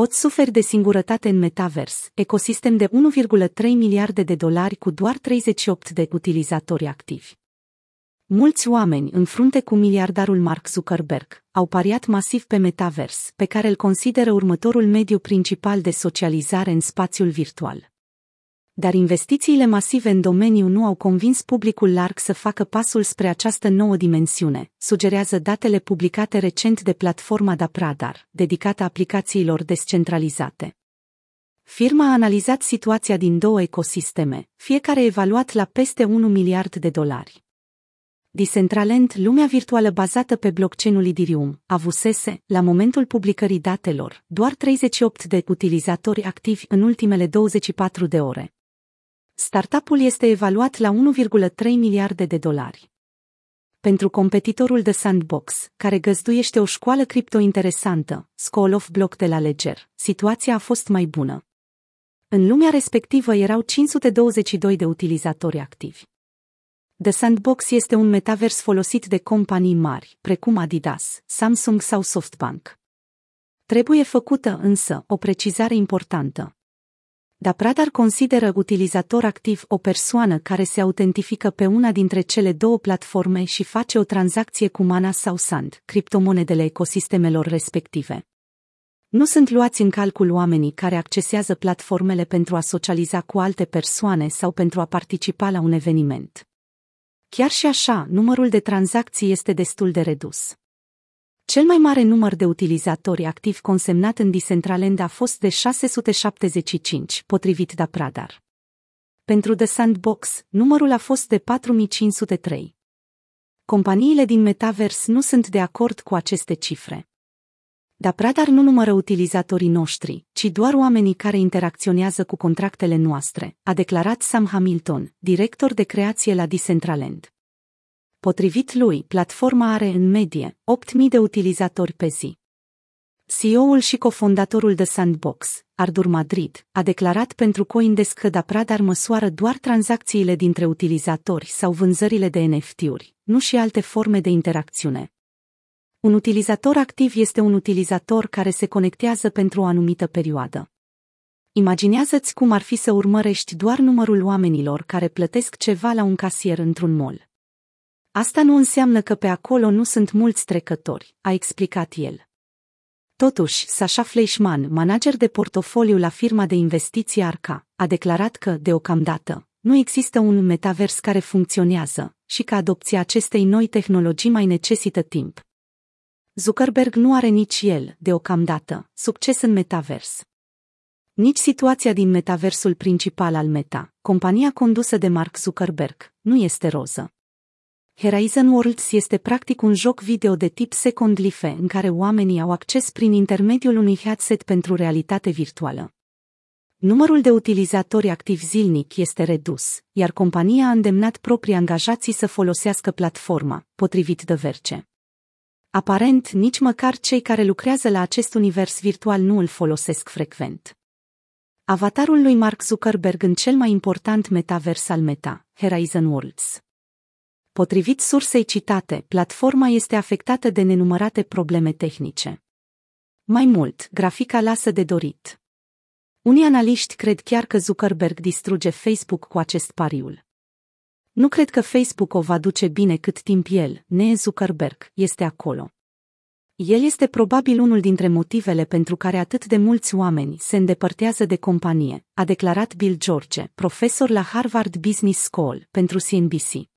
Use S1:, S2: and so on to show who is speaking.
S1: Poți suferi de singurătate în metavers, ecosistem de 1,3 miliarde de dolari cu doar 38 de utilizatori activi. Mulți oameni, în frunte cu miliardarul Mark Zuckerberg, au pariat masiv pe metavers, pe care îl consideră următorul mediu principal de socializare în spațiul virtual. Dar investițiile masive în domeniu nu au convins publicul larg să facă pasul spre această nouă dimensiune, sugerează datele publicate recent de platforma Dapradar, dedicată aplicațiilor descentralizate. Firma a analizat situația din două ecosisteme, fiecare evaluat la peste 1 miliard de dolari. Decentraland, lumea virtuală bazată pe blockchain-ul Ethereum, avusese, la momentul publicării datelor, doar 38 de utilizatori activi în ultimele 24 de ore. Startup-ul este evaluat la 1,3 miliarde de dolari. Pentru competitorul de Sandbox, care găzduiește o școală cripto interesantă, School of Block de la Ledger, situația a fost mai bună. În lumea respectivă erau 522 de utilizatori activi. The Sandbox este un metavers folosit de companii mari, precum Adidas, Samsung sau SoftBank. Trebuie făcută însă o precizare importantă. Dapradar consideră utilizator activ o persoană care se autentifică pe una dintre cele două platforme și face o tranzacție cu Mana sau Sand, criptomonedele ecosistemelor respective. Nu sunt luați în calcul oamenii care accesează platformele pentru a socializa cu alte persoane sau pentru a participa la un eveniment. Chiar și așa, numărul de tranzacții este destul de redus. Cel mai mare număr de utilizatori activi consemnat în Decentraland a fost de 675, potrivit da Pradar. Pentru The Sandbox, numărul a fost de 4503. Companiile din Metaverse nu sunt de acord cu aceste cifre. Da Pradar nu numără utilizatorii noștri, ci doar oamenii care interacționează cu contractele noastre, a declarat Sam Hamilton, director de creație la Decentraland. Potrivit lui, platforma are în medie 8.000 de utilizatori pe zi. CEO-ul și cofondatorul de Sandbox, Ardur Madrid, a declarat pentru Coindesk că Dapradar măsoară doar tranzacțiile dintre utilizatori sau vânzările de NFT-uri, nu și alte forme de interacțiune. Un utilizator activ este un utilizator care se conectează pentru o anumită perioadă. Imaginează-ți cum ar fi să urmărești doar numărul oamenilor care plătesc ceva la un casier într-un mall. Asta nu înseamnă că pe acolo nu sunt mulți trecători, a explicat el. Totuși, Sasha Fleischmann, manager de portofoliu la firma de investiții Arca, a declarat că, deocamdată, nu există un metavers care funcționează și că adopția acestei noi tehnologii mai necesită timp. Zuckerberg nu are nici el, deocamdată, succes în metavers. Nici situația din metaversul principal al Meta, compania condusă de Mark Zuckerberg, nu este roză. Horizon Worlds este practic un joc video de tip Second Life în care oamenii au acces prin intermediul unui headset pentru realitate virtuală. Numărul de utilizatori activi zilnic este redus, iar compania a îndemnat proprii angajații să folosească platforma, potrivit de Verce. Aparent, nici măcar cei care lucrează la acest univers virtual nu îl folosesc frecvent. Avatarul lui Mark Zuckerberg în cel mai important metavers al Meta, Horizon Worlds. Potrivit sursei citate, platforma este afectată de nenumărate probleme tehnice. Mai mult, grafica lasă de dorit. Unii analiști cred chiar că Zuckerberg distruge Facebook cu acest pariul. Nu cred că Facebook o va duce bine cât timp el, ne Zuckerberg, este acolo. El este probabil unul dintre motivele pentru care atât de mulți oameni se îndepărtează de companie, a declarat Bill George, profesor la Harvard Business School, pentru CNBC.